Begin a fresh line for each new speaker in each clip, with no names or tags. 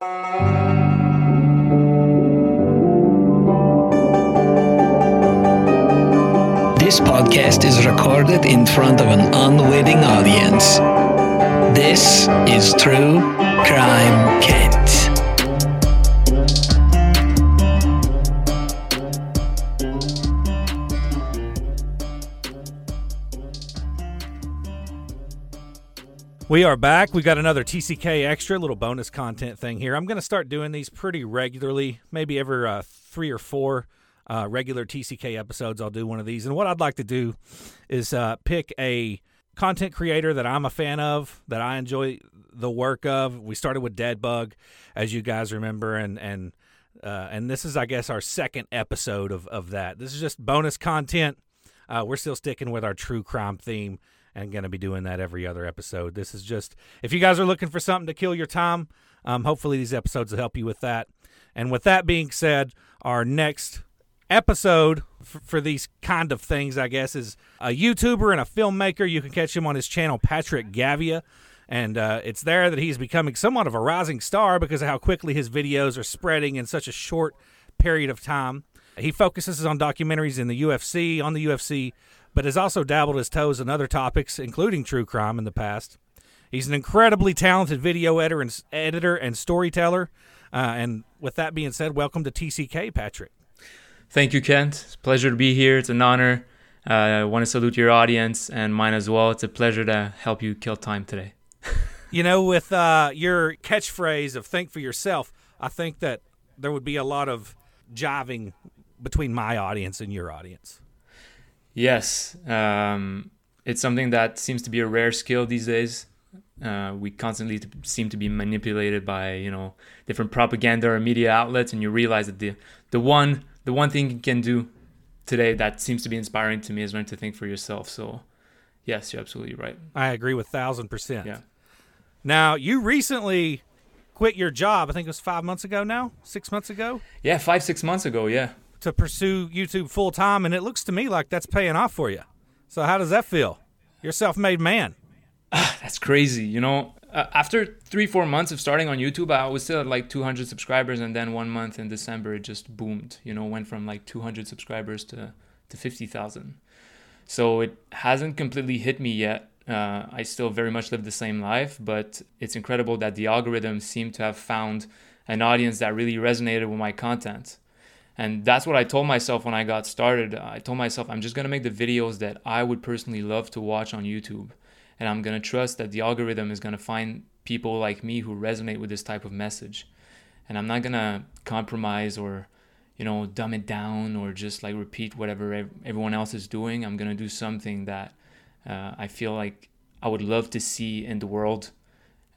This podcast is recorded in front of an unwitting audience. This is True Crime Kent.
We are back. We got another TCK extra little bonus content thing here. I'm going to start doing these pretty regularly, maybe every uh, three or four uh, regular TCK episodes. I'll do one of these. And what I'd like to do is uh, pick a content creator that I'm a fan of, that I enjoy the work of. We started with Deadbug, as you guys remember, and and uh, and this is, I guess, our second episode of of that. This is just bonus content. Uh, we're still sticking with our true crime theme and going to be doing that every other episode. This is just if you guys are looking for something to kill your time, um, hopefully these episodes will help you with that. And with that being said, our next episode f- for these kind of things, I guess, is a YouTuber and a filmmaker. You can catch him on his channel, Patrick Gavia. And uh, it's there that he's becoming somewhat of a rising star because of how quickly his videos are spreading in such a short period of time. He focuses on documentaries in the UFC, on the UFC, but has also dabbled his toes in other topics, including true crime in the past. He's an incredibly talented video editor and, editor and storyteller. Uh, and with that being said, welcome to TCK, Patrick.
Thank you, Kent. It's a pleasure to be here. It's an honor. Uh, I want to salute your audience and mine as well. It's a pleasure to help you kill time today.
you know, with uh, your catchphrase of think for yourself, I think that there would be a lot of jiving between my audience and your audience.
Yes, um, it's something that seems to be a rare skill these days. Uh, we constantly t- seem to be manipulated by you know different propaganda or media outlets, and you realize that the the one the one thing you can do today that seems to be inspiring to me is learn to think for yourself. So, yes, you're absolutely right.
I agree with thousand percent.
Yeah.
Now you recently quit your job. I think it was five months ago now, six months ago.
Yeah, five six months ago. Yeah.
To pursue YouTube full time, and it looks to me like that's paying off for you. So how does that feel? You're self-made man.
that's crazy. You know, uh, after three four months of starting on YouTube, I was still at like 200 subscribers, and then one month in December it just boomed. You know, went from like 200 subscribers to to 50,000. So it hasn't completely hit me yet. Uh, I still very much live the same life, but it's incredible that the algorithm seem to have found an audience that really resonated with my content. And that's what I told myself when I got started. I told myself I'm just going to make the videos that I would personally love to watch on YouTube. And I'm going to trust that the algorithm is going to find people like me who resonate with this type of message. And I'm not going to compromise or, you know, dumb it down or just like repeat whatever everyone else is doing. I'm going to do something that uh, I feel like I would love to see in the world.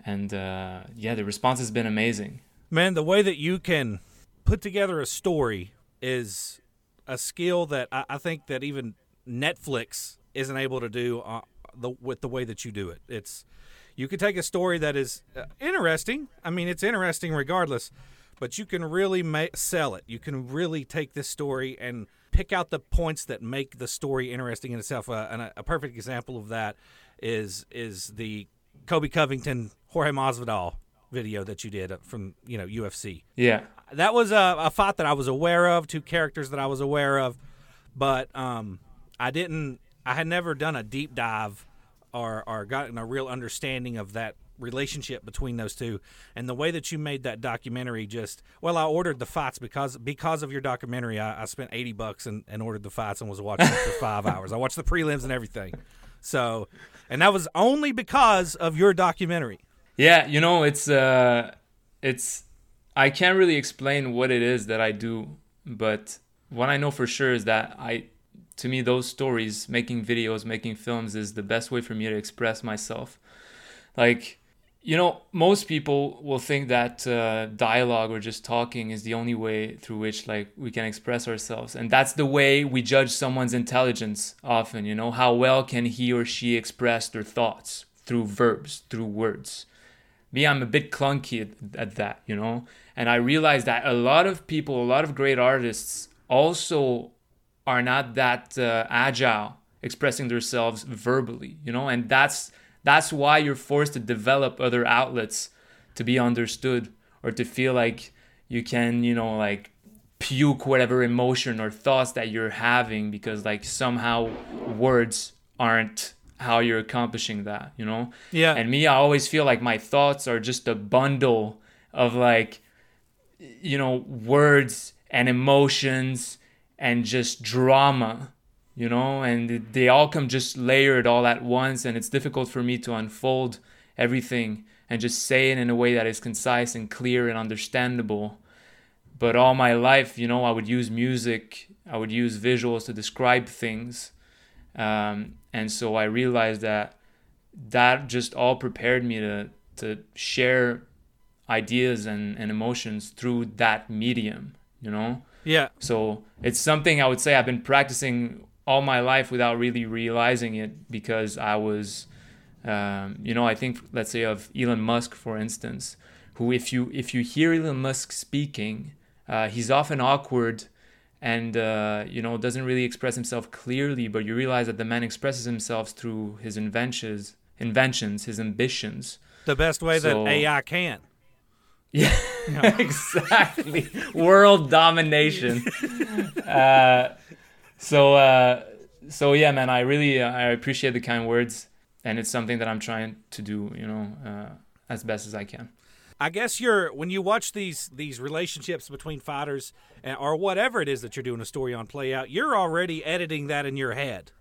And uh, yeah, the response has been amazing.
Man, the way that you can put together a story is a skill that I, I think that even Netflix isn't able to do uh, the, with the way that you do it. It's you can take a story that is uh, interesting. I mean, it's interesting regardless, but you can really make, sell it. You can really take this story and pick out the points that make the story interesting in itself. Uh, and a, a, perfect example of that is is the Colby Covington Jorge Masvidal video that you did from you know UFC.
Yeah,
that was a, a fight that I was aware of, two characters that I was aware of, but um, I didn't. I had never done a deep dive or or gotten a real understanding of that relationship between those two. And the way that you made that documentary just well i ordered the fights because because of your documentary. I, I spent 80 bucks and, and ordered the fights and was watching it for five hours. I watched the prelims and everything. So and that was only because of your documentary
yeah you know it's uh it's i can't really explain what it is that i do but what i know for sure is that i to me those stories making videos making films is the best way for me to express myself like you know, most people will think that uh, dialogue or just talking is the only way through which like we can express ourselves, and that's the way we judge someone's intelligence. Often, you know, how well can he or she express their thoughts through verbs, through words. Me, I'm a bit clunky at, at that, you know, and I realize that a lot of people, a lot of great artists, also are not that uh, agile expressing themselves verbally, you know, and that's that's why you're forced to develop other outlets to be understood or to feel like you can, you know, like puke whatever emotion or thoughts that you're having because like somehow words aren't how you're accomplishing that, you know?
Yeah.
And me, I always feel like my thoughts are just a bundle of like, you know, words and emotions and just drama, you know? And they all come just layered all at once. And it's difficult for me to unfold everything and just say it in a way that is concise and clear and understandable. But all my life, you know, I would use music, I would use visuals to describe things. Um, and so I realized that that just all prepared me to, to share ideas and, and emotions through that medium, you know?
Yeah.
So it's something I would say I've been practicing all my life without really realizing it because I was, um, you know, I think let's say of Elon Musk for instance, who if you if you hear Elon Musk speaking, uh, he's often awkward and uh, you know doesn't really express himself clearly, but you realize that the man expresses himself through his inventions, inventions, his ambitions.
The best way
So-
that AI can.
Yeah, exactly. World domination. uh, so, uh, so yeah, man. I really uh, I appreciate the kind words, and it's something that I'm trying to do. You know, uh, as best as I can.
I guess you're when you watch these these relationships between fighters eh, or whatever it is that you're doing a story on play out, you're already editing that in your head.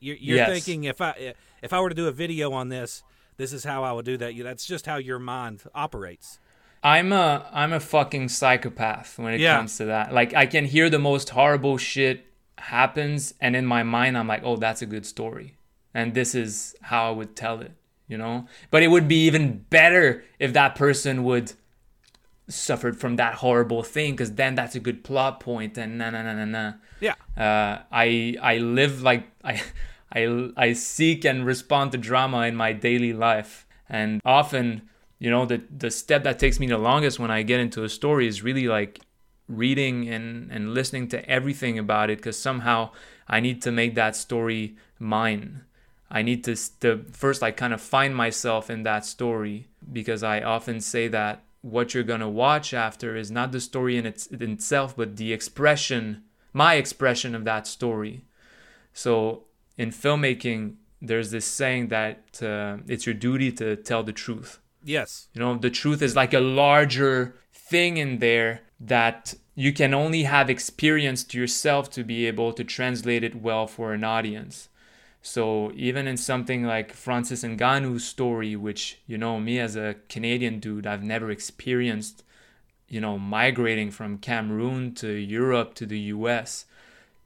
You're, you're
Yes.
thinking if I eh, if I were to do a video on this, this is how I would do that. You- That's just how your mind operates.
I'm a I'm a fucking psychopath when it
Yeah.
comes to that. Like I can hear the most horrible shit happens, and in my mind I'm like, oh, that's a good story, and this is how I would tell it. You know, but it would be even better if that person would suffered from that horrible thing, because then that's a good plot point. And na na na na na.
Yeah.
Uh, I I live like I I I seek and respond to drama in my daily life, and often you know the the step that takes me the longest when I get into a story is really like reading and and listening to everything about it because somehow I need to make that story mine. I need to, to first like kind of find myself in that story because I often say that what you're gonna watch after is not the story in, its, in itself, but the expression, my expression of that story. So in filmmaking, there's this saying that uh, it's your duty to tell the truth.
Yes.
You know, the truth is like a larger thing in there that you can only have experienced yourself to be able to translate it well for an audience. So even in something like Francis Ngannou's story, which you know me as a Canadian dude, I've never experienced, you know, migrating from Cameroon to Europe to the U.S.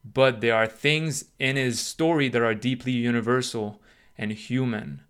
But there are things in his story that are deeply universal and human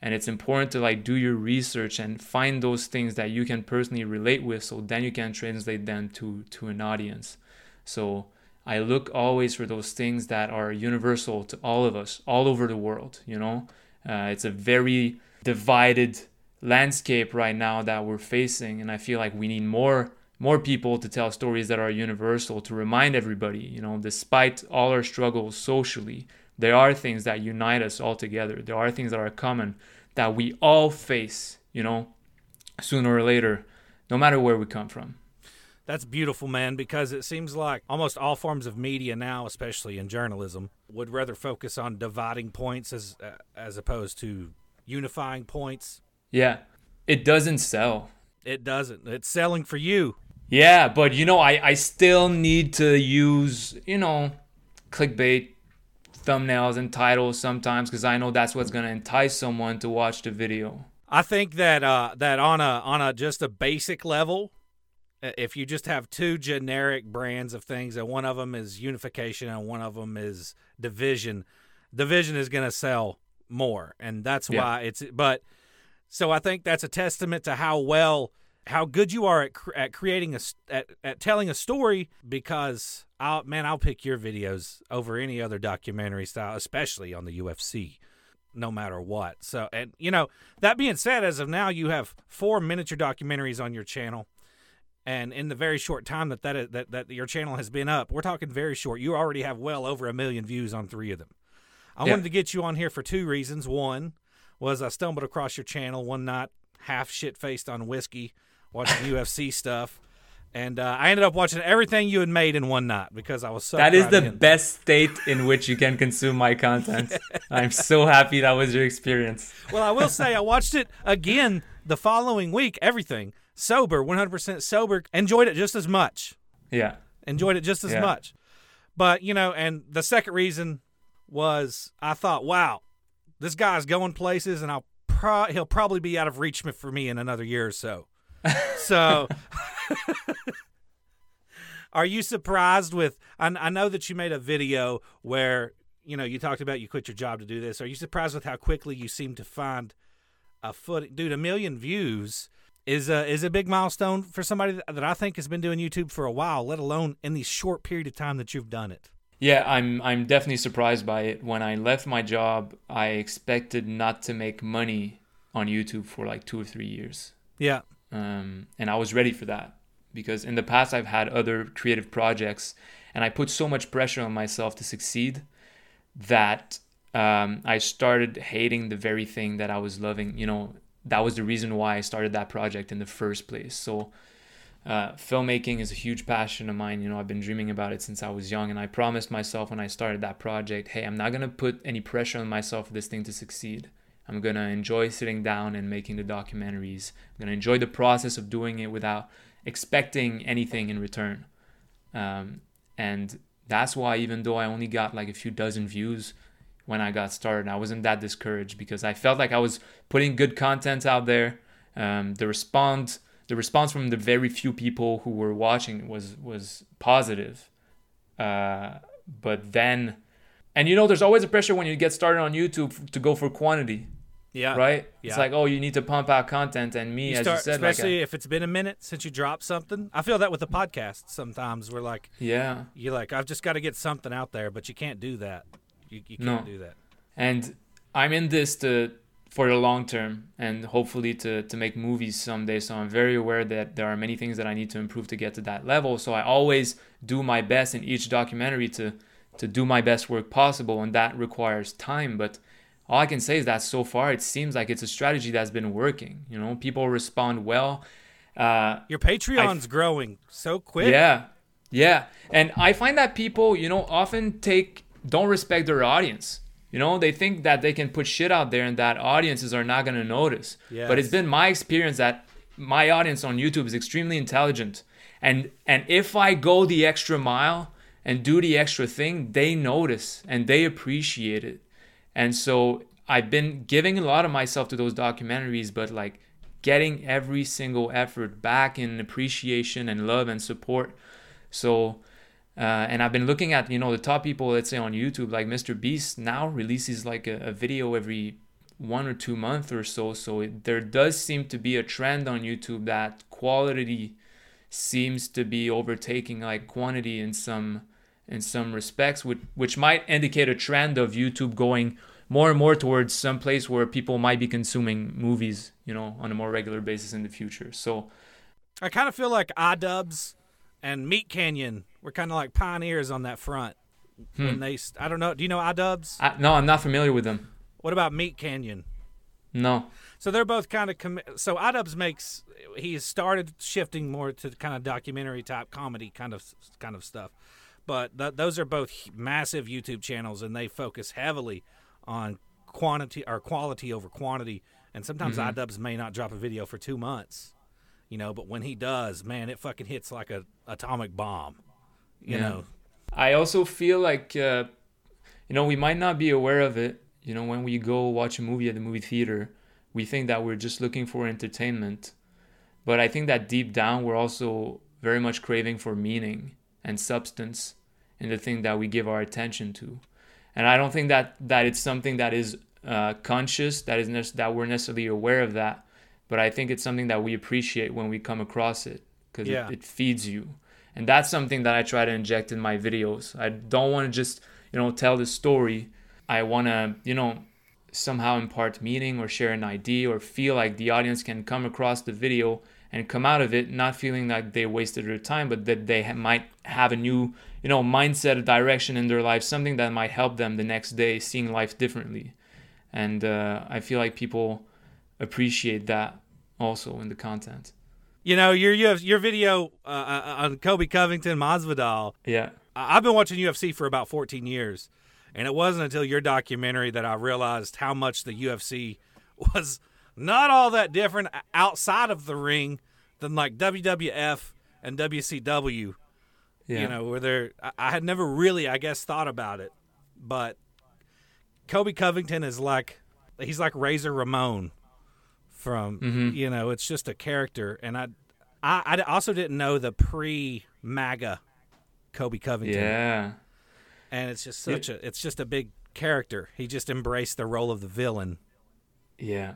and it's important to like do your research and find those things that you can personally relate with so then you can translate them to to an audience so i look always for those things that are universal to all of us all over the world you know uh, it's a very divided landscape right now that we're facing and i feel like we need more more people to tell stories that are universal to remind everybody you know despite all our struggles socially there are things that unite us all together. There are things that are common that we all face, you know, sooner or later, no matter where we come from.
That's beautiful, man, because it seems like almost all forms of media now, especially in journalism, would rather focus on dividing points as uh, as opposed to unifying points.
Yeah, it doesn't sell.
It doesn't. It's selling for you.
Yeah, but you know, I, I still need to use, you know, clickbait thumbnails and titles sometimes because I know that's what's going to entice someone to watch the video.
I think that uh, that on a on a just a basic level, Uh, if you just have two generic brands of things, and one of them is unification and one of them is division, division is going to sell more, and that's
Yeah.
why it's. But so I think that's a testament to how well, how good you are at at creating a at, at telling a story. Because I'll man, I'll pick your videos over any other documentary style, especially on the UFC no matter what. So, and you know, that being said, as of now, you have four miniature documentaries on your channel, and in the very short time that that that, that your channel has been up, we're talking very short. You already have well over a million views on three of them. I
Yeah.
wanted to get you on here for two reasons. One was I stumbled across your channel one night, half shit faced on whiskey, watching UFC stuff. And uh, I ended up watching everything you had made in one night because I was so.
That is the
in.
best state in which you can consume my content. I'm so happy that was your experience.
Well, I will say I watched it again the following week. Everything sober, 100% sober. Enjoyed it just as much.
Yeah.
Enjoyed it just as
Yeah.
much. But you know, and the second reason was I thought, wow, this guy's going places, and I'll pro- he'll probably be out of reach for me in another year or so. so. Are you surprised with? I, I know that you made a video where you know you talked about you quit your job to do this. Are you surprised with how quickly you seem to find a foot? Dude, a million views is a is a big milestone for somebody that, that I think has been doing YouTube for a while, let alone in the short period of time that you've done it.
Yeah, I'm I'm definitely surprised by it. When I left my job, I expected not to make money on YouTube for like 2 or 3 years.
Yeah,
um, and I was ready for that because in the past I've had other creative projects and I put so much pressure on myself to succeed that um, I started hating the very thing that I was loving. You know, that was the reason why I started that project in the first place. So, uh, filmmaking is a huge passion of mine. You know, I've been dreaming about it since I was young, and I promised myself when I started that project, hey, I'm not gonna put any pressure on myself for this thing to succeed. I'm gonna enjoy sitting down and making the documentaries. I'm gonna enjoy the process of doing it without expecting anything in return. Um, and that's why, even though I only got like a few dozen views when I got started, I wasn't that discouraged because I felt like I was putting good content out there. Um, the response, the response from the very few people who were watching was was positive. Uh, but then, and you know, there's always a pressure when you get started on YouTube to go for quantity
yeah,
right?
yeah.
It's like, oh, you need to pump out content, and me,
You
as
start,
you said, like,
especially
I-
if it's been a minute since you dropped something. I feel that with the podcast. Sometimes we're like,
yeah,
you're like, I've just got to get something out there, but you can't do that. You, you
No.
can't do that.
and I'm in this to for the long term, and hopefully to to make movies someday. So I'm very aware that there are many things that I need to improve to get to that level. So I always do my best in each documentary to to do my best work possible, and that requires time, but. All I can say is that so far it seems like it's a strategy that's been working. You know, people respond well. Uh,
Your Patreon's growing so quick.
Yeah. Yeah. And I find that people, you know, often take don't respect their audience. You know, they think that they can put shit out there and that audiences are not going to notice. But it's been my experience that my audience on YouTube is extremely intelligent. And and if I go the extra mile and do the extra thing, they notice and they appreciate it. And so I've been giving a lot of myself to those documentaries, but like getting every single effort back in appreciation and love and support. So, uh, and I've been looking at, you know, the top people, let's say on YouTube, like Mr. Beast now releases like a, a video every one or two months or so. So it, there does seem to be a trend on YouTube that quality seems to be overtaking like quantity in some in some respects, which which might indicate a trend of YouTube going more and more towards some place where people might be consuming movies, you know, on a more regular basis in the future. So
I kind of feel like iDubbbz and Meat Canyon were kind of like pioneers on that front.
Hmm.
When they, st- I don't know. Do you know iDubbbz?
I, no, I'm not familiar with them.
What about Meat Canyon?
No.
So they're both kind of com- so iDubbbz makes he has started shifting more to kind of documentary type comedy kind of kind of stuff, but th- those are both massive YouTube channels and they focus heavily on quantity or quality over quantity. And sometimes iDubbbz may not drop a video for two months, you know, but when he does, man, it fucking hits like a atomic bomb, you
Yeah.
know.
I also feel like, uh, you know, we might not be aware of it. You know, when we go watch a movie at the movie theater, we think that we're just looking for entertainment. But I think that deep down, we're also very much craving for meaning and substance in the thing that we give our attention to. And I don't think that, that it's something that is uh, conscious, that is nec- that we're necessarily aware of that. But I think it's something that we appreciate when we come across it because
Yeah.
it, it feeds you. And that's something that I try to inject in my videos. I don't want to just, you know, tell the story. I want to, you know, somehow impart meaning or share an idea or feel like the audience can come across the video and come out of it not feeling like they wasted their time, but that they ha- might have a new, you know, mindset, a direction in their life, something that might help them the next day seeing life differently. And uh, I feel like people appreciate that also in the content.
You know your your, your video uh, uh, on Colby Covington Masvidal.
Yeah.
I- I've been watching UFC for about 14 years, and it wasn't until your documentary that I realized how much the UFC was not all that different outside of the ring than like WWF and WCW.
Yeah.
You know, where they're I, I had never really, I guess, thought about it, but Colby Covington is like he's like Razor Ramon from
Mhm.
you know, it's just a character, and I I, I also didn't know the pre MAGA Colby Covington
Yeah.
and it's just such a it's just a big character. He just embraced the role of the villain.
Yeah.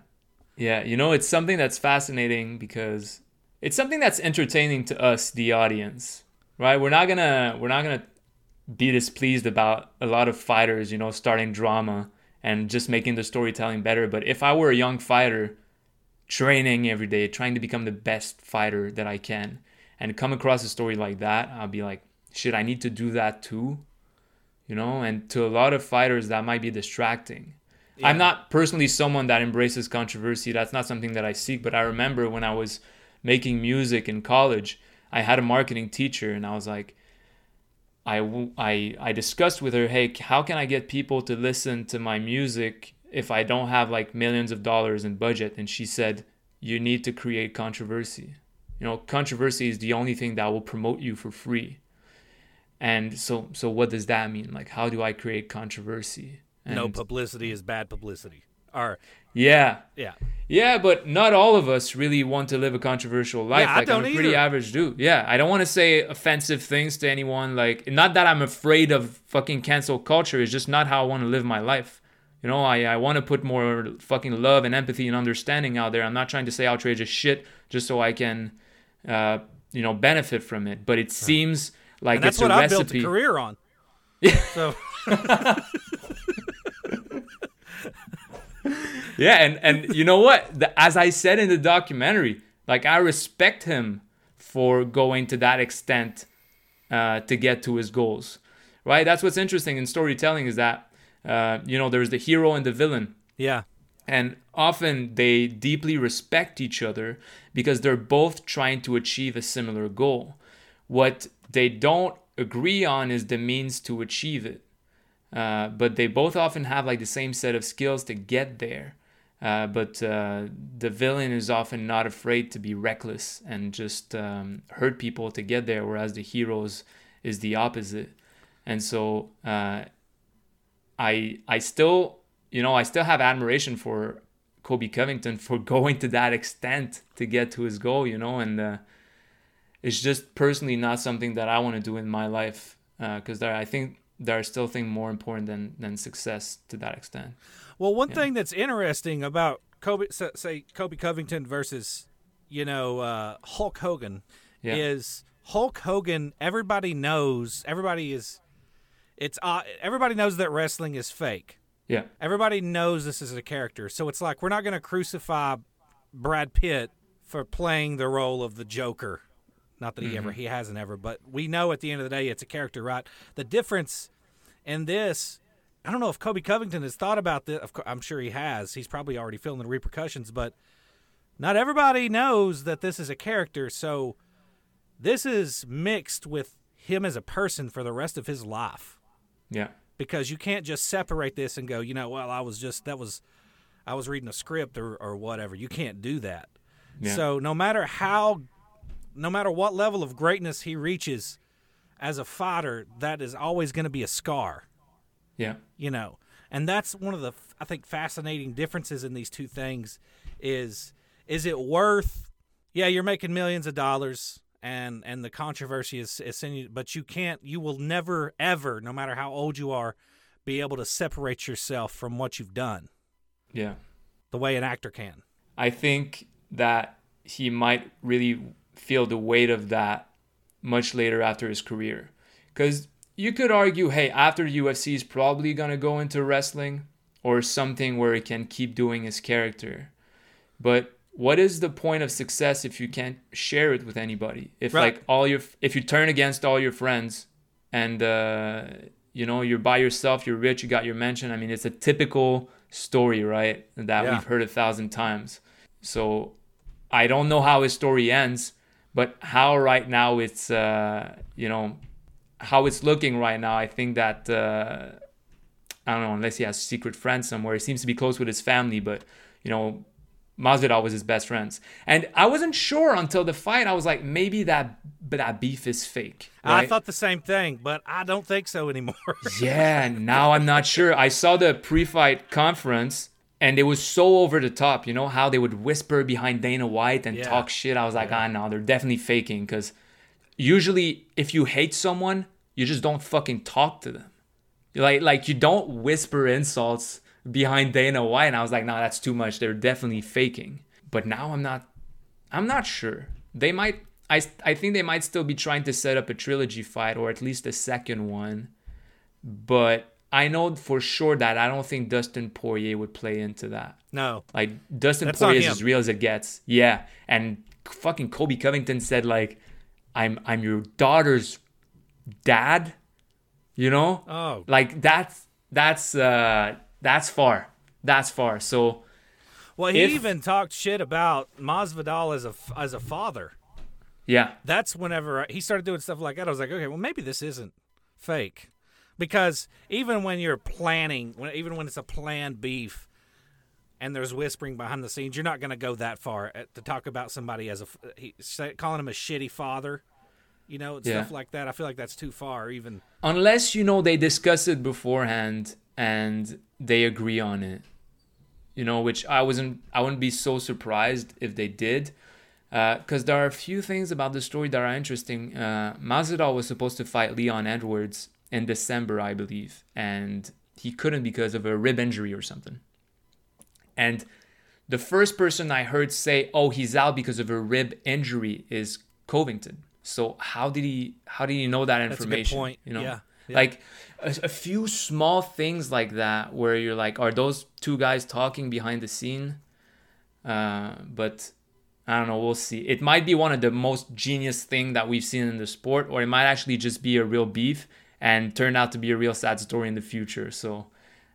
Yeah. You know, it's something that's fascinating because it's something that's entertaining to us, the audience, right? We're not gonna we're not gonna be displeased about a lot of fighters, you know, starting drama and just making the storytelling better. But if I were a young fighter training every day, trying to become the best fighter that I can, and come across a story like that, I'll be like, shit, I need to do that too. You know, and to a lot of fighters that might be distracting. I'm not personally someone that embraces controversy. That's not something that I seek. But I remember when I was making music in college, I had a marketing teacher, and I was like, I, I, I discussed with her, hey, how can I get people to listen to my music if I don't have like millions of dollars in budget? And she said, you need to create controversy. You know, controversy is the only thing that will promote you for free. And so, so what does that mean? Like, how do I create controversy?
no publicity is bad publicity. Or
yeah,
yeah.
yeah, but not all of us really want to live a controversial life.
Yeah, I
like I'm
don't
a pretty
either.
average dude. Yeah, I don't want to say offensive things to anyone. Like, not that I'm afraid of fucking cancel culture. It's just not how I want to live my life. You know, I, I want to put more fucking love and empathy and understanding out there. I'm not trying to say outrageous shit just so I can, uh, you know, benefit from it. But it seems like
And that's
it's
what
a
I
recipe.
built a career on. Yeah. So
Yeah, and and you know what? The, as I said in the documentary, like I respect him for going to that extent uh, to get to his goals, right? That's what's interesting in storytelling is that uh, you know there's the hero and the villain,
yeah.
and often they deeply respect each other because they're both trying to achieve a similar goal. What they don't agree on is the means to achieve it. Uh, but they both often have like the same set of skills to get there. Uh, but uh, the villain is often not afraid to be reckless and just um, hurt people to get there, whereas the heroes is the opposite. And so uh, I I still you know I still have admiration for Colby Covington for going to that extent to get to his goal. You know, and uh, it's just personally not something that I want to do in my life because there I think there are still things more important than than success to that extent.
Well, one thing that's interesting about Colby, say Colby Covington versus, you know, uh, Hulk Hogan,
Yeah.
is Hulk Hogan. Everybody knows. Everybody is. It's uh, everybody knows that wrestling is fake.
Yeah,
Everybody knows this is a character, so it's like we're not going to crucify Brad Pitt for playing the role of the Joker. Not that he ever he hasn't ever, but we know at the end of the day it's a character, right? The difference in this, I don't know if Colby Covington has thought about this. Of course, I'm sure he has. He's probably already feeling the repercussions, but not everybody knows that this is a character. So this is mixed with him as a person for the rest of his life
yeah,
because you can't just separate this and go, you know, well, I was just that was I was reading a script or or whatever. You can't do that.
Yeah.
So no matter how no matter what level of greatness he reaches as a fighter, that is always going to be a scar,
yeah,
you know. And that's one of the I think fascinating differences in these two things is is it worth yeah, you're making millions of dollars and and the controversy is is in you, but you can't you will never ever no matter how old you are be able to separate yourself from what you've done
yeah.
the way an actor can.
I think that he might really feel the weight of that much later after his career. Because you could argue, hey, after UFC, he's probably going to go into wrestling or something where he can keep doing his character. But what is the point of success if you can't share it with anybody? If
Right.
like all your if you turn against all your friends and uh, you know you're by yourself, you're rich, you got your mansion. I mean, it's a typical story, right? That
Yeah.
we've heard a thousand times. So I don't know how his story ends, But how right now it's uh, you know how it's looking right now, I think that uh, I don't know unless he has secret friends somewhere. He seems to be close with his family, but you know Masvidal was his best friends, and I wasn't sure until the fight. I was like, maybe that but that beef is fake.
I thought the same thing, but I don't think so anymore.
yeah, now I'm not sure. I saw the pre-fight conference and it was so over the top, you know, how they would whisper behind Dana White and
Yeah.
talk shit. I was like, ah, no, they're definitely faking because usually if you hate someone, you just don't fucking talk to them. Like, like you don't whisper insults behind Dana White. And I was like, no, that's too much. They're definitely faking. But now I'm not, I'm not sure. They might, I, I think they might still be trying to set up a trilogy fight or at least a second one. But I know for sure that I don't think Dustin Poirier would play into that.
no.
Like Dustin
That's
Poirier is as real as it gets. Yeah, and fucking Colby Covington said like, "I'm I'm your daughter's dad," you know.
Oh,
Like that's that's uh that's far. That's far. So
well, he
if-
even talked shit about Masvidal as a as a father.
yeah,
That's whenever he started doing stuff like that. I was like, okay, well, maybe this isn't fake, because even when you're planning, when even when it's a planned beef, and there's whispering behind the scenes, you're not going to go that far at, to talk about somebody as a he, say, calling him a shitty father. You know,
Yeah.
stuff like that. I feel like that's too far. Even
unless you know they discuss it beforehand and they agree on it. You know which i wasn't i wouldn't be so surprised if they did because there are a few things about the story that are interesting. Uh, Masvidal was supposed to fight leon edwards in december i believe and he couldn't because of a rib injury or something. And the first person i heard say oh he's out because of a rib injury is covington. So how did he how did he know that
a good
information
point.
you know?
Yeah, yeah.
like a, a few small things like that where you're like are those two guys talking behind the scene? Uh, but i don't know we'll see. It might be one of the most genius thing that we've seen in the sport or it might actually just be a real beef and turn out to be a real sad story in the future. So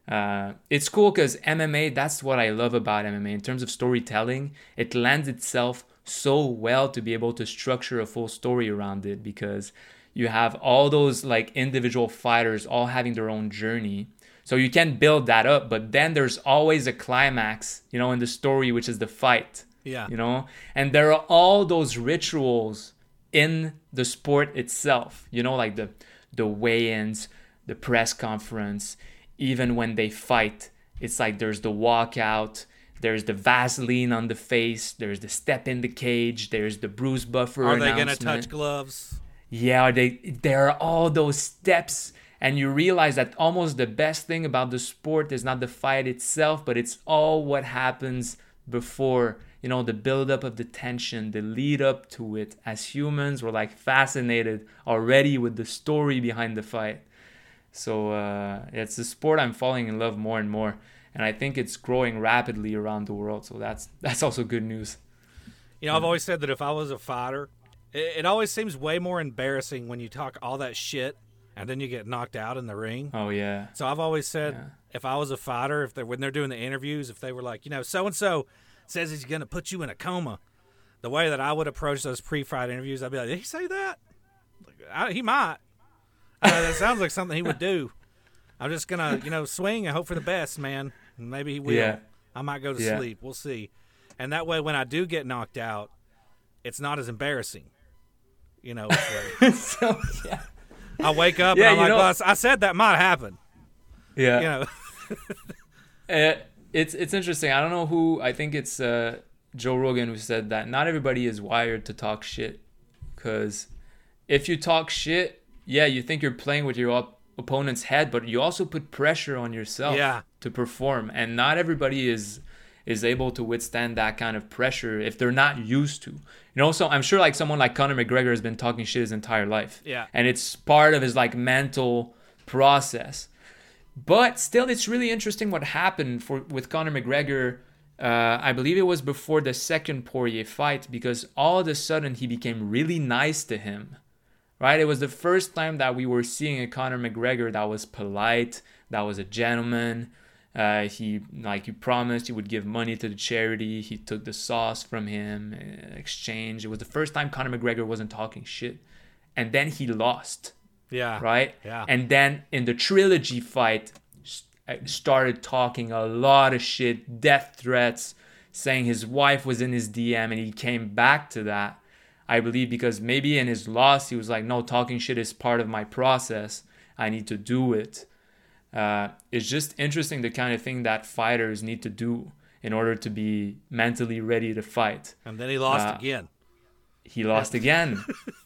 uh, it's cool because MMA, that's what I love about MMA. In terms of storytelling, it lends itself so well to be able to structure a full story around it because you have all those like individual fighters all having their own journey. So you can build that up, but then there's always a climax, you know, in the story, which is the fight
yeah,
you know and there are all those rituals in the sport itself you know like the the weigh-ins the press conference even when they fight it's like there's the walkout there's the vaseline on the face there's the step in the cage there's the bruise buffer
are they going to touch gloves?
Yeah, they there are all those steps and you realize that almost the best thing about the sport is not the fight itself, but it's all what happens before, you know, the buildup of the tension, the lead up to it. As humans, we're like fascinated already with the story behind the fight. So uh, it's a sport I'm falling in love more and more, and I think it's growing rapidly around the world. So that's that's also good news.
You know, I've always said that if I was a fighter, it, it always seems way more embarrassing when you talk all that shit and then you get knocked out in the ring.
Oh yeah,
So I've always said
Yeah.
if I was a fighter, if they when they're doing the interviews, if they were like, you know, so and so says he's going to put you in a coma, the way that I would approach those pre-fight interviews, I'd be like, did he say that? Like, I, he might. Uh, that sounds like something he would do. I'm just gonna, you know, swing and hope for the best, man. Maybe he will.
Yeah.
I might go to
Yeah.
sleep. We'll see. And that way, when I do get knocked out, it's not as embarrassing. You know,
so yeah,
I wake up
Yeah,
and I'm like,
know-
well, I said that might happen.
yeah.
You know,
Uh, it's it's interesting. I don't know who. I think it's uh, Joe Rogan who said that not everybody is wired to talk shit. Because if you talk shit, yeah, you think you're playing with your op- opponent's head, but you also put pressure on yourself
Yeah.
to perform, and not everybody is is able to withstand that kind of pressure if they're not used to. You know, so I'm sure like someone like Conor McGregor has been talking shit his entire life.
Yeah.
And it's part of his like mental process. But still, it's really interesting what happened for with Conor McGregor. Uh, I believe it was before the second Poirier fight because all of a sudden he became really nice to him. Right? It was the first time that we were seeing a Conor McGregor that was polite, that was a gentleman, Uh, he like he promised he would give money to the charity. He took the sauce from him exchange. It was the first time Conor McGregor wasn't talking shit, and then he lost.
Yeah.
Right.
Yeah.
And then in the trilogy fight, started talking a lot of shit, death threats, saying his wife was in his DM, and he came back to that. I believe because maybe in his loss he was like, no, talking shit is part of my process. I need to do it uh, it's just interesting the kind of thing that fighters need to do in order to be mentally ready to fight.
And then he lost
Uh,
again.
He lost again.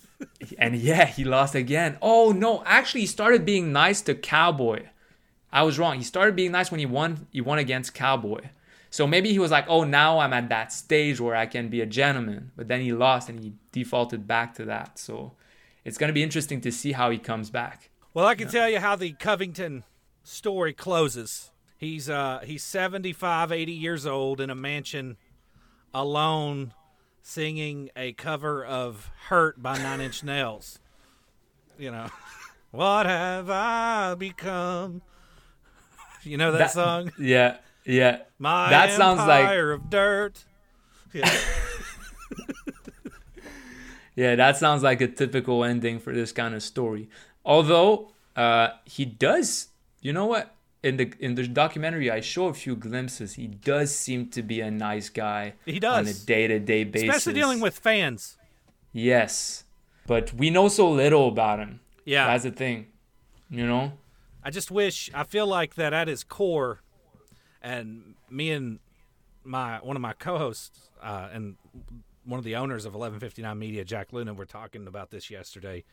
and yeah, he lost again. Oh no, actually he started being nice to Cowboy. I was wrong. He started being nice when he won he won against Cowboy. So maybe he was like, "Oh, now I'm at that stage where I can be a gentleman." But then he lost and he defaulted back to that. So it's going to be interesting to see how he comes back.
Well, I can tell you how the Covington story closes. He's uh he's 75, 80 years old in a mansion alone singing a cover of Hurt by Nine Inch Nails. You know, what have I become? You know that,
That-
song?
Yeah, yeah.
My
that sounds like
empire of dirt. Yeah.
Yeah, that sounds like a typical ending for this kind of story. Although uh, he does, you know what? In the in the documentary, I show a few glimpses. He does seem to be a nice guy.
He does
on a day to day basis,
Especially dealing with fans.
Yes, but we know so little about him.
Yeah.
that's the thing. You know.
I just wish I feel like that at his core, and me and my one of my co-hosts uh, and one of the owners of 1159 Media, Jack Luna, were talking about this yesterday.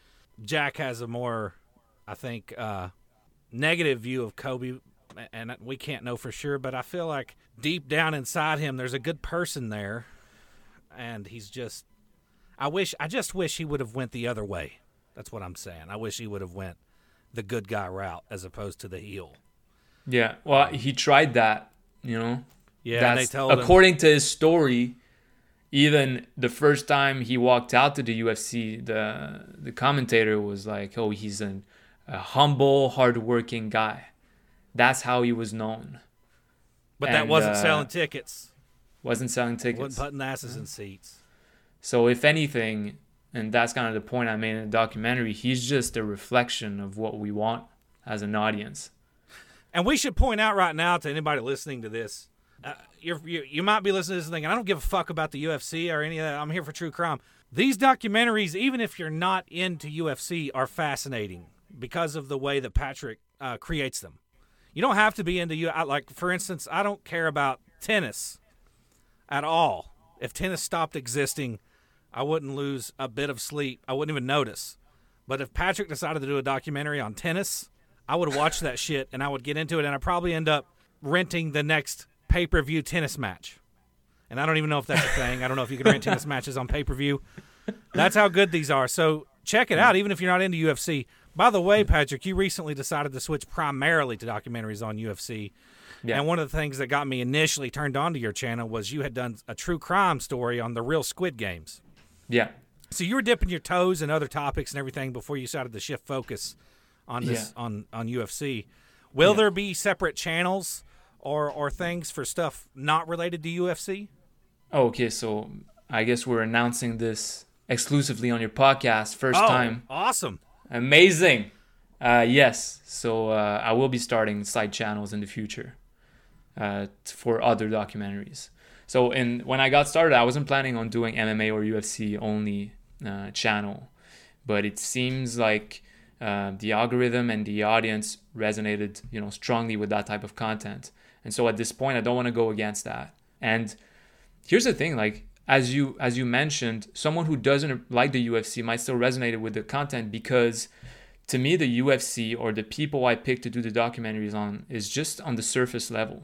Jack has a more, I think, uh, negative view of Colby, and we can't know for sure, but I feel like deep down inside him, there's a good person there, and he's just. I wish. I just wish he would have went the other way. That's what I'm saying. I wish he would have went the good guy route as opposed to the heel.
Yeah. Well, he tried that. You know.
Yeah,
That's,
they told him.
according to his story, even the first time he walked out to the UFC, the the commentator was like, "Oh, he's an, a humble, hardworking guy." That's how he was known.
But that wasn't
uh,
selling tickets.
Wasn't selling
Wasn't
tickets.
putting asses in seats.
So if anything, and that's kind of the point I made in the documentary, he's just a reflection of what we want as an audience.
And we should point out right now to anybody listening to this, uh, you're, you you might be listening to this thing, and I don't give a fuck about the UFC or any of that. I'm here for true crime. These documentaries, even if you're not into UFC, are fascinating because of the way that Patrick uh, creates them. You don't have to be into you. I- Like for instance, I don't care about tennis at all. If tennis stopped existing, I wouldn't lose a bit of sleep. I wouldn't even notice. But if Patrick decided to do a documentary on tennis, I would watch that shit and I would get into it and I'd probably end up renting the next pay per view tennis match. And I don't even know if that's a thing. I don't know if you can rent tennis matches on pay per view. That's how good these are. So check it out, even if you're not into UFC. By the way, hmm. Patrick, you recently decided to switch primarily to documentaries on UFC.
Yeah.
And one of the things that got me initially turned on to your channel was you had done a true crime story on the real Squid Games.
Yeah.
So you were dipping your toes in other topics and everything before you decided to shift focus on this on on UFC. Will
Yeah.
there be separate channels or or things for stuff not related to UFC?
Oh, okay, so I guess we're announcing this exclusively on your podcast first
oh,
time.
awesome!
Amazing. Uh, yes. So uh, I will be starting side channels in the future uh, for other documentaries. So in when I got started, I wasn't planning on doing MMA or UFC only uh, channel, but it seems like uh, the algorithm and the audience resonated, you know, strongly with that type of content. And so at this point, I don't want to go against that. And here's the thing, like as you as you mentioned, someone who doesn't like the UFC might still resonate with the content because to me the UFC or the people I pick to do the documentaries on is just on the surface level.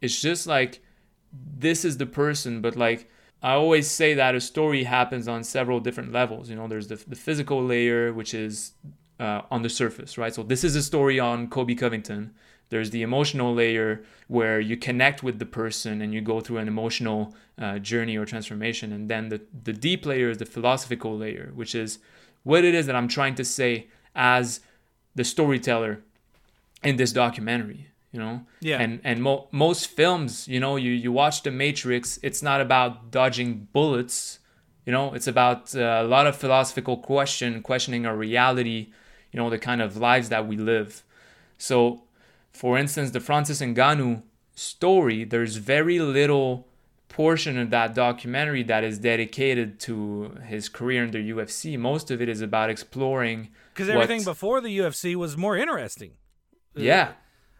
It's just like this is the person, but like I always say that a story happens on several different levels. You know, there's the, the physical layer, which is uh, on the surface, right? So this is a story on Colby Covington. There's the emotional layer where you connect with the person and you go through an emotional uh, journey or transformation. And then the, the deep layer is the philosophical layer, which is what it is that I'm trying to say as the storyteller in this documentary. you know
Yeah.
and and mo- most films you know you you watch the matrix it's not about dodging bullets you know it's about uh, a lot of philosophical question questioning our reality you know the kind of lives that we live so for instance the francis ngannou story there's very little portion of that documentary that is dedicated to his career in the ufc most of it is about exploring
Because
what-
everything before the UFC was more interesting.
Uh, yeah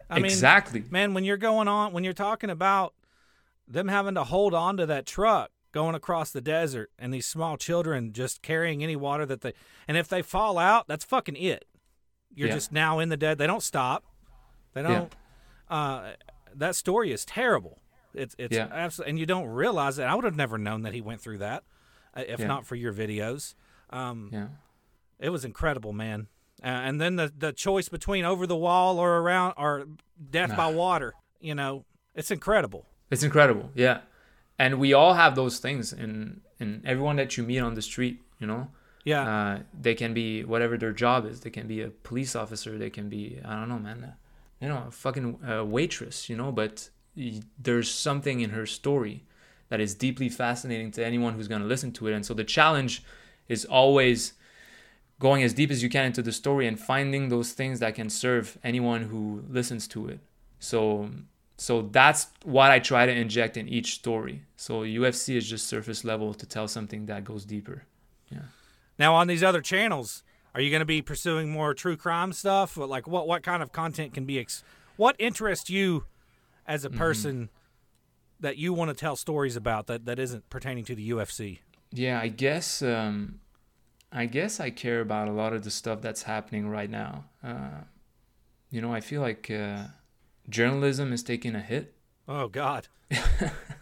I mean,
exactly
man, when you're going on, when you're talking about them having to hold on to that truck going across the desert and these small children just carrying any water that they, and if they fall out, that's fucking it. You're
Yeah.
just now in the dead. They don't stop. They don't. Uh, that story is terrible. It's it's
Yeah.
absolutely, and you don't realize it. I would have never known that he went through that, uh, if
Yeah.
not for your videos. Um,
yeah
it was incredible, man. Uh, and then the the choice between over the wall or around or death by water. You know, it's incredible.
It's incredible, yeah. And we all have those things in in everyone that you meet on the street. You know,
Yeah,
uh, they can be whatever their job is. They can be a police officer. They can be I don't know, man. You know, a fucking uh, waitress. You know, but there's something in her story that is deeply fascinating to anyone who's going to listen to it. And so the challenge is always going as deep as you can into the story and finding those things that can serve anyone who listens to it. So so that's what I try to inject in each story. So UFC is just surface level to tell something that goes deeper. Yeah.
Now on these other channels, are you going to be pursuing more true crime stuff? Or, Like what what kind of content can be ex- what interests you as
Mm-hmm.
a person that you want to tell stories about that that isn't pertaining to the UFC?
Yeah, I guess um, I guess I care about a lot of the stuff that's happening right now. Uh, you know, I feel like uh, journalism is taking a hit.
Oh God,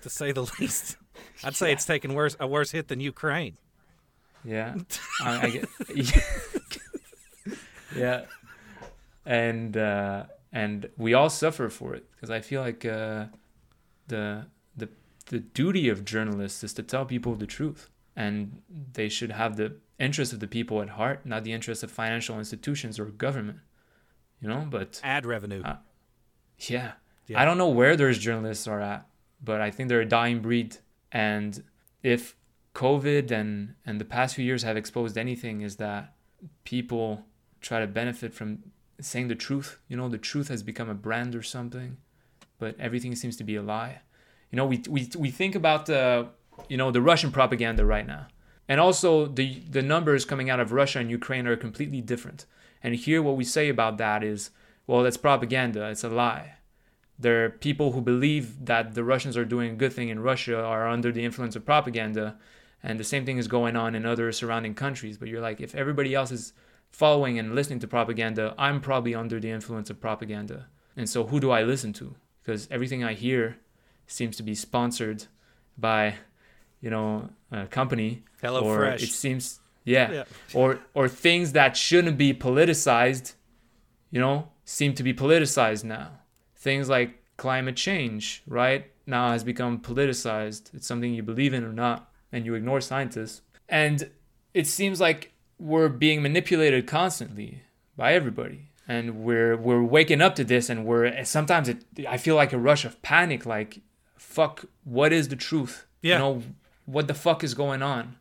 to say the least. I'd say it's taken worse a worse hit than Ukraine.
Yeah, I, I get. yeah, and uh, and we all suffer for it because I feel like uh, the the the duty of journalists is to tell people the truth, and they should have the interest of the people at heart, not the interest of financial institutions or government. You know, but
Ad revenue.
Uh, yeah.
Yeah.
I don't know where those journalists are at, but I think they're a dying breed. And if COVID and, and the past few years have exposed anything, is that people try to benefit from saying the truth. You know, the truth has become a brand or something, but everything seems to be a lie. You know, we, we, we think about the, you know, the Russian propaganda right now. And also the, the numbers coming out of Russia and Ukraine are completely different. And here what we say about that is, well, that's propaganda. It's a lie. There are people who believe that the Russians are doing a good thing in Russia are under the influence of propaganda, and the same thing is going on in other surrounding countries. But you're like, if everybody else is following and listening to propaganda, I'm probably under the influence of propaganda. And so who do I listen to? Because everything I hear seems to be sponsored by, you know, a company.
Hello
or
Fresh.
it seems yeah.
Yeah.
Or or things that shouldn't be politicized, you know, seem to be politicized now. Things like climate change, right? Now has become politicized. It's something you believe in or not, and you ignore scientists. And it seems like we're being manipulated constantly by everybody. And we're we're waking up to this and we're sometimes it I feel like a rush of panic, like fuck, what is the truth?
Yeah.
You know, what the fuck is going on?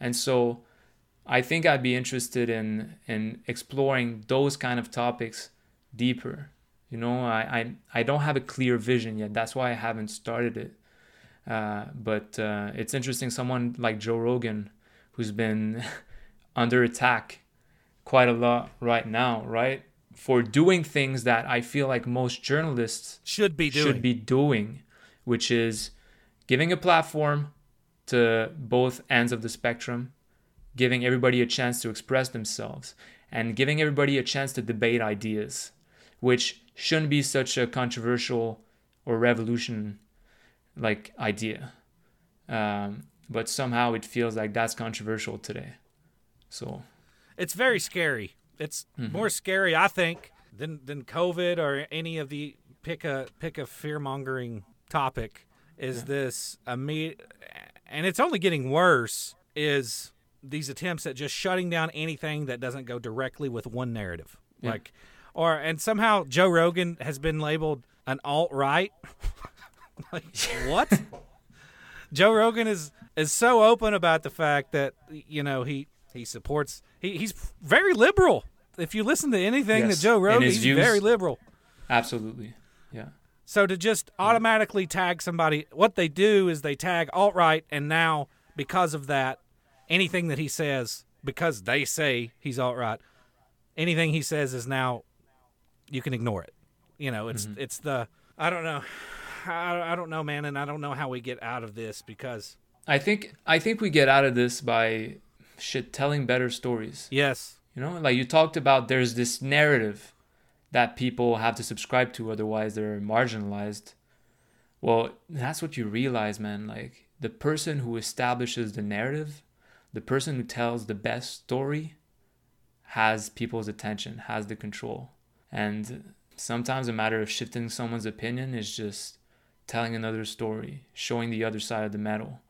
And so I think I'd be interested in in exploring those kind of topics deeper. You know, I I, I don't have a clear vision yet. That's why I haven't started it. Uh, but uh, it's interesting. Someone like Joe Rogan, who's been under attack quite a lot right now, right, for doing things that I feel like most journalists
should be doing.
should be doing, which is giving a platform to both ends of the spectrum, giving everybody a chance to express themselves, and giving everybody a chance to debate ideas, which shouldn't be such a controversial or revolution like idea. Um, but somehow it feels like that's controversial today. So
It's very scary. It's
Mm-hmm.
more scary, I think, than than COVID or any of the pick a pick a fear mongering topic. Is this immediate? And it's only getting worse. Is these attempts at just shutting down anything that doesn't go directly with one narrative,
Yeah.
like or and somehow Joe Rogan has been labeled an alt right. like what? Joe Rogan is is so open about the fact that you know he he supports he, he's very liberal. If you listen to anything
Yes,
that Joe Rogan, he's
views.
very liberal.
Absolutely. Yeah.
So to just automatically tag somebody, what they do is they tag alt right, and now because of that, anything that he says, because they say he's alt right, anything he says is now you can ignore it. You know, it's mm-hmm. it's the I don't know, I, I don't know, man, and I don't know how we get out of this because
I think I think we get out of this by shit telling better stories.
yes,
You know, like you talked about there's this narrative that people have to subscribe to otherwise they're marginalized. Well, that's what you realize, man. Like the person who establishes the narrative, the person who tells the best story has people's attention, has the control. And sometimes a matter of shifting someone's opinion is just telling another story, showing the other side of the medal.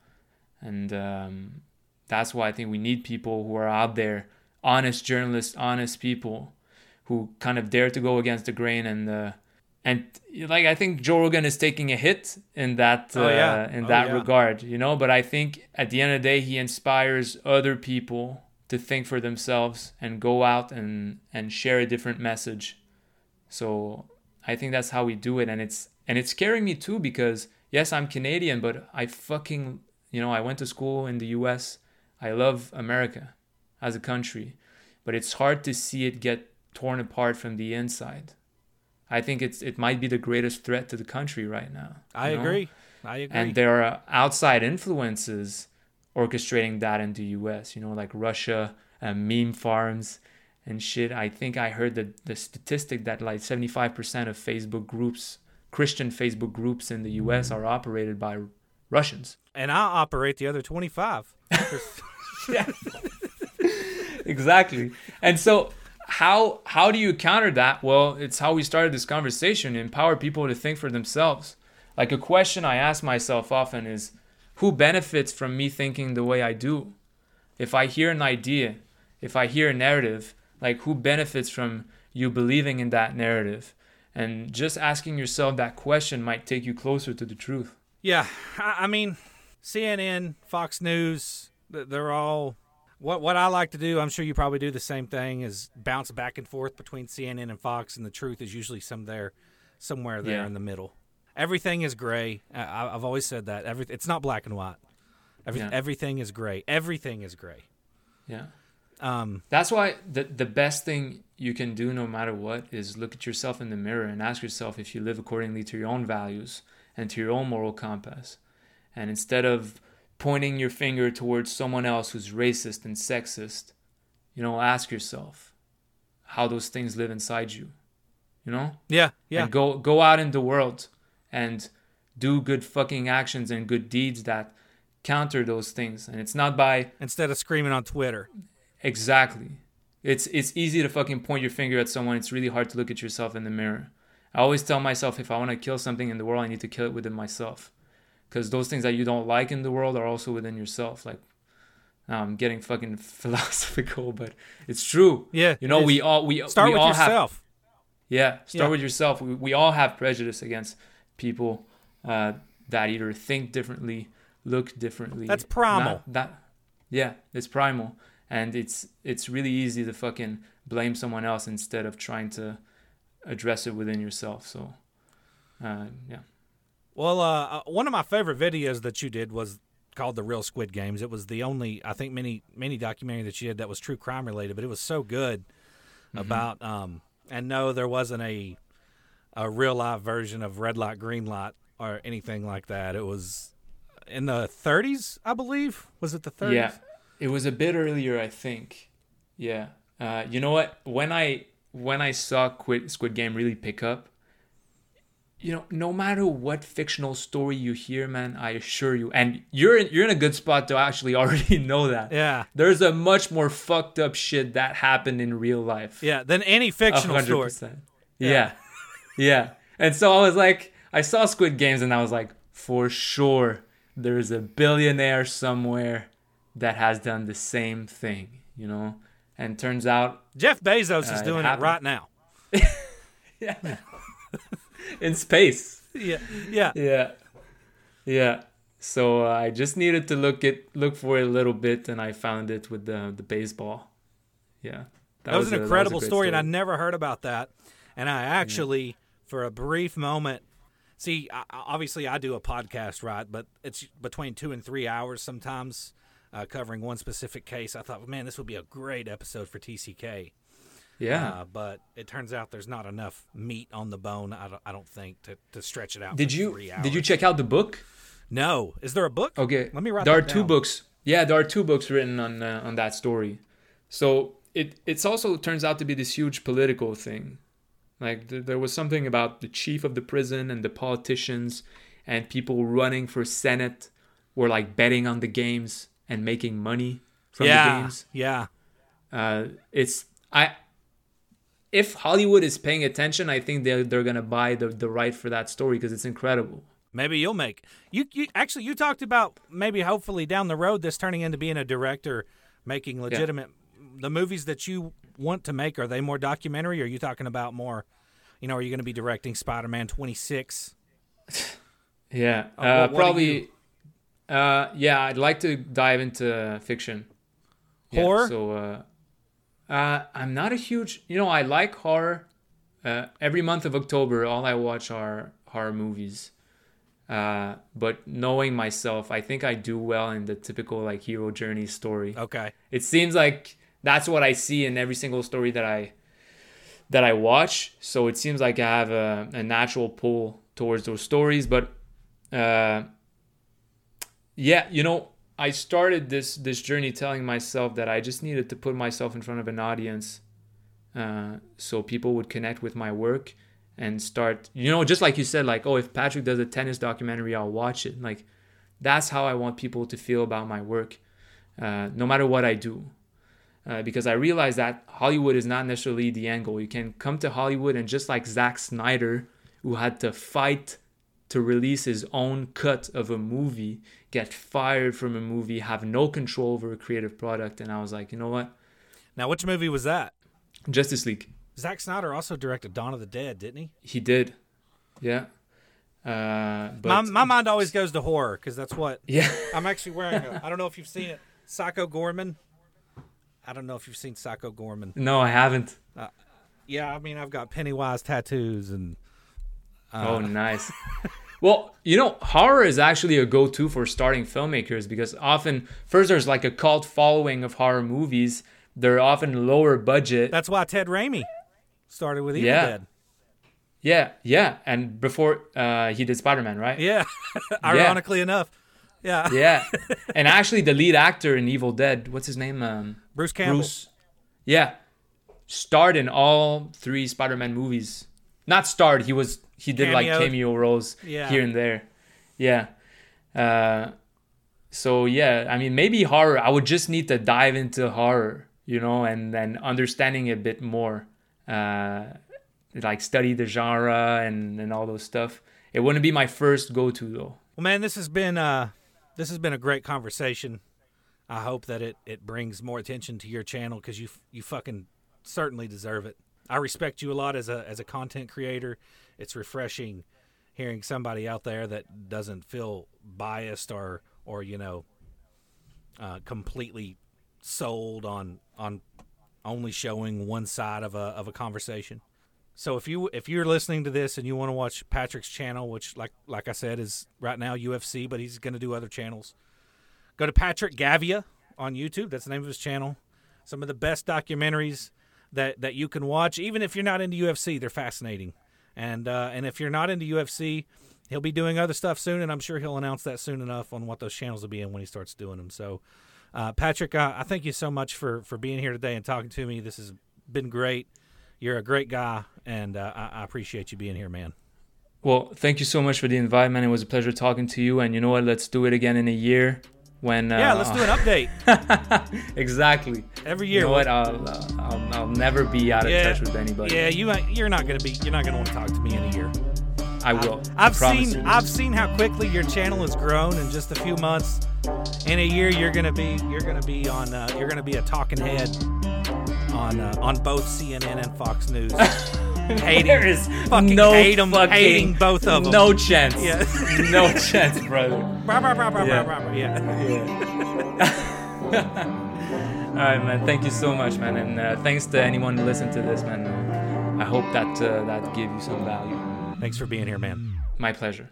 And um, that's why I think we need people who are out there, honest journalists, honest people who kind of dare to go against the grain and uh, and like I think Joe Rogan is taking a hit in that uh,
Oh, yeah.
in
Oh,
that
yeah.
regard, you know. But I think at the end of the day, he inspires other people to think for themselves and go out and and share a different message. So I think that's how we do it, and it's and it's scaring me too because yes, I'm Canadian, but I fucking you know I went to school in the U.S. I love America as a country, but it's hard to see it get torn apart from the inside. I think it's it might be the greatest threat to the country right now.
I
know?
agree. I agree.
And there are outside influences orchestrating that in the US, you know, like Russia, uh, meme farms and shit. I think I heard the, the statistic that like 75% of Facebook groups, Christian Facebook groups in the US are operated by Russians.
and I operate the other twenty five.
exactly. And so how how do you counter that? Well, it's how we started this conversation, empower people to think for themselves. Like a question I ask myself often is who benefits from me thinking the way I do? If I hear an idea, if I hear a narrative, like who benefits from you believing in that narrative? And just asking yourself that question might take you closer to the truth.
Yeah, I, I mean, CNN, Fox News, they're all. What what I like to do, I'm sure you probably do the same thing, is bounce back and forth between CNN and Fox, and the truth is usually some there, somewhere there
Yeah.
in the middle. Everything is gray. I, I've always said that. Every it's not black and white. Every,
Yeah.
Everything is gray. Everything is gray.
Yeah.
Um,
That's why the the best thing you can do no matter what is look at yourself in the mirror and ask yourself if you live accordingly to your own values and to your own moral compass. And instead of pointing your finger towards someone else who's racist and sexist, you know, ask yourself how those things live inside you. You know?
yeah, yeah.
And go go out in the world and do good fucking actions and good deeds that counter those things. And it's not by
Instead of screaming on Twitter.
Exactly. It's it's easy to fucking point your finger at someone. It's really hard to look at yourself in the mirror. I always tell myself if I want to kill something in the world, I need to kill it within myself. Because those things that you don't like in the world are also within yourself. Like, I'm getting fucking philosophical, but it's true.
Yeah,
You know, we all we
Start
we
with
all have
yourself.
yeah, start
Yeah.
with yourself. We, we all have prejudice against people uh, that either think differently, look differently.
That's primal.
Not- that, yeah, it's primal, and it's it's really easy to fucking blame someone else instead of trying to address it within yourself. So, uh, yeah,
Well, uh, uh, one of my favorite videos that you did was called "The Real Squid Games." It was the only, I think, many many documentary that you did that was true crime related, but it was so good about. Um, and no, there wasn't a a real live version of Red Light, Green Light, or anything like that. It was in the 30s, I believe. Was it the 30s?
yeah, it was a bit earlier, I think. Yeah, uh, you know what? When I when I saw Squid, Squid Game really pick up, you know, no matter what fictional story you hear, man, I assure you, and you're in, you're in a good spot to actually already know that.
Yeah.
There's a much more fucked up shit that happened in real life.
Yeah. Than any fictional
A hundred
story.
percent. Yeah. yeah. And so I was like, I saw Squid Games and I was like, for sure, there's a billionaire somewhere that has done the same thing, you know? And turns out,
Jeff Bezos is
Uh, it
doing it
happened.
right now.
yeah. In space.
Yeah, yeah.
Yeah. Yeah. So uh, I just needed to look it look for it a little bit and I found it with the the baseball. Yeah.
That, was, an
a-
incredible
a great
story, and I never heard about that. And I actually, for a brief moment, see, I- obviously I do a podcast, right? But it's between two and three hours sometimes, uh, covering one specific case. I thought, man, this would be a great episode for TCK.
Yeah.
Uh, but it turns out there's not enough meat on the bone. I don't, I don't think to, to stretch it out.
did
for
you did you check out the book?
No. Is there a book?
Okay.
Let me write
There are
that
two books. Yeah, there are two books written on uh, on that story. So it it's also turns out to be this huge political thing. Like th- there was something about the chief of the prison and the politicians and people running for senate were like betting on the games and making money from
yeah.
the games.
Yeah.
Uh, it's I. If Hollywood is paying attention, I think they're they're gonna buy the the right for that story because it's incredible.
Maybe you'll make you. You actually you talked about maybe hopefully down the road this turning into being a director, making legitimate. The movies that you want to make are they more documentary? Or are you talking about more? You know, are you going to be directing Spider-Man twenty six?
Yeah,
Uh,
uh,
what- what
probably. Uh, yeah, I'd like to dive into fiction. Yeah,
Horror?
So, uh, uh, I'm not a huge. You know, I like horror. Uh, every month of October, all I watch are horror movies. Uh, but knowing myself, I think I do well in the typical like hero journey story.
Okay.
It seems like that's what I see in every single story that I that I watch. So it seems like I have a, a natural pull towards those stories. But uh, yeah, you know, I started this this journey telling myself that I just needed to put myself in front of an audience, uh, so people would connect with my work and start. You know, just like you said, like, oh, if Patrick does a tennis documentary, I'll watch it. Like, that's how I want people to feel about my work, uh, no matter what I do. Uh, because I realize that Hollywood is not necessarily the goal. You can come to Hollywood and just like Zack Snyder, who had to fight to release his own cut of a movie, get fired from a movie, have no control over a creative product. And I was like, you know what?
Now, which movie was that?
Justice League.
Zack Snyder also directed Dawn of the Dead, didn't he?
He did. Yeah. Uh, but
my my mind always goes to horror because that's what
yeah.
I'm actually wearing. A, I don't know if you've seen it. Psycho Goreman. I don't know if you've seen Psycho Goreman.
no, I haven't.
Yeah, I mean I've got Pennywise tattoos and
oh, nice. well, you know, horror is actually a go-to for starting filmmakers because often first there's like a cult following of horror movies. They're often lower budget.
that's why Ted Raimi started with Evil
Yeah.
Dead.
Yeah, yeah. And before uh, he did Spider-Man, right?
Yeah, ironically enough. Yeah.
Yeah. and actually, the lead actor in Evil Dead, what's his name? Um,
Bruce Campbell.
Bruce. Yeah, starred in all three Spider-Man movies. Not starred. He was. He did like cameo roles
Yeah.
here and there. Yeah. Uh, so yeah, I mean, maybe horror. I would just need to dive into horror, you know, and then understanding it a bit more. Uh, like study the genre and and all those stuff. It wouldn't be my first go-to though.
Well, man, this has been uh, this has been a great conversation. I hope that it, it brings more attention to your channel because you you fucking certainly deserve it. I respect you a lot as a as a content creator. It's refreshing hearing somebody out there that doesn't feel biased or or you know uh, completely sold on on only showing one side of a of a conversation. So if you if you're listening to this and you want to watch Patrick's channel, which like like I said is right now UFC, but he's going to do other channels. Go to Patrick Gavia on YouTube. That's the name of his channel. Some of the best documentaries that that you can watch, even if you're not into UFC, they're fascinating. And uh, and if you're not into UFC, he'll be doing other stuff soon, and I'm sure he'll announce that soon enough on what those channels will be in when he starts doing them. So, uh, Patrick, uh, I thank you so much for for being here today and talking to me. This has been great. You're a great guy, and uh, I, I appreciate you being here, man.
Well, thank you so much for the invite, man. It was a pleasure talking to you. And you know what? Let's do it again in a year. When uh,
Yeah, let's do an update
exactly.
every
You
year.
know what? I'll, uh, I'll I'll never be out of
Yeah,
touch with anybody.
yeah, you you're not gonna be you're not gonna want to talk to me in a year.
I will.
I've
promise
seen
you.
I've seen how quickly your channel has grown in just a few months. In a year, you're gonna be you're gonna be on uh, you're gonna be a talking head on uh, on both CNN and Fox News. hating,
There is
fucking
no fucking-
hating both of them.
No chance.
Yeah.
no chance, brother. Yeah.
rah, yeah.
All right, man. Thank you so much, man, and uh, thanks to anyone who listened to this, man. I hope that uh, that gave you some value.
Thanks for being here, man.
My pleasure.